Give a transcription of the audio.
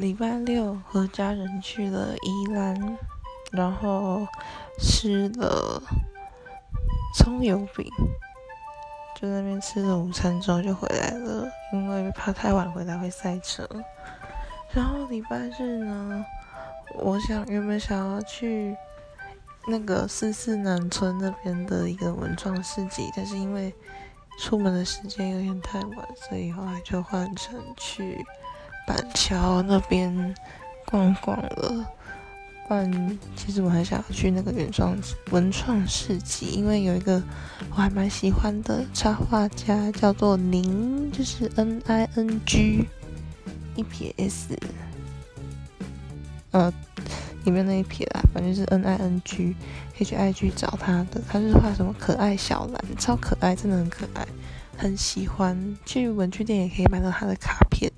礼拜六和家人去了宜兰，然后吃了葱油饼，就那边吃了午餐之后就回来了，因为怕太晚回来会塞车。然后礼拜日呢，我想原本想要去那个四四南村那边的一个文创市集，但是因为出门的时间有点太晚，所以后来就换成去板桥那边逛逛了。不然，其实我还想要去那个原创文创市集，因为有一个我还蛮喜欢的插画家，叫做宁，就是 N I N G 一撇 S，呃，里面那一撇啦，反正是 N I N G，可以去 I G 找他的。他是画什么可爱小蓝，超可爱，真的很可爱，很喜欢。去文具店也可以买到他的卡片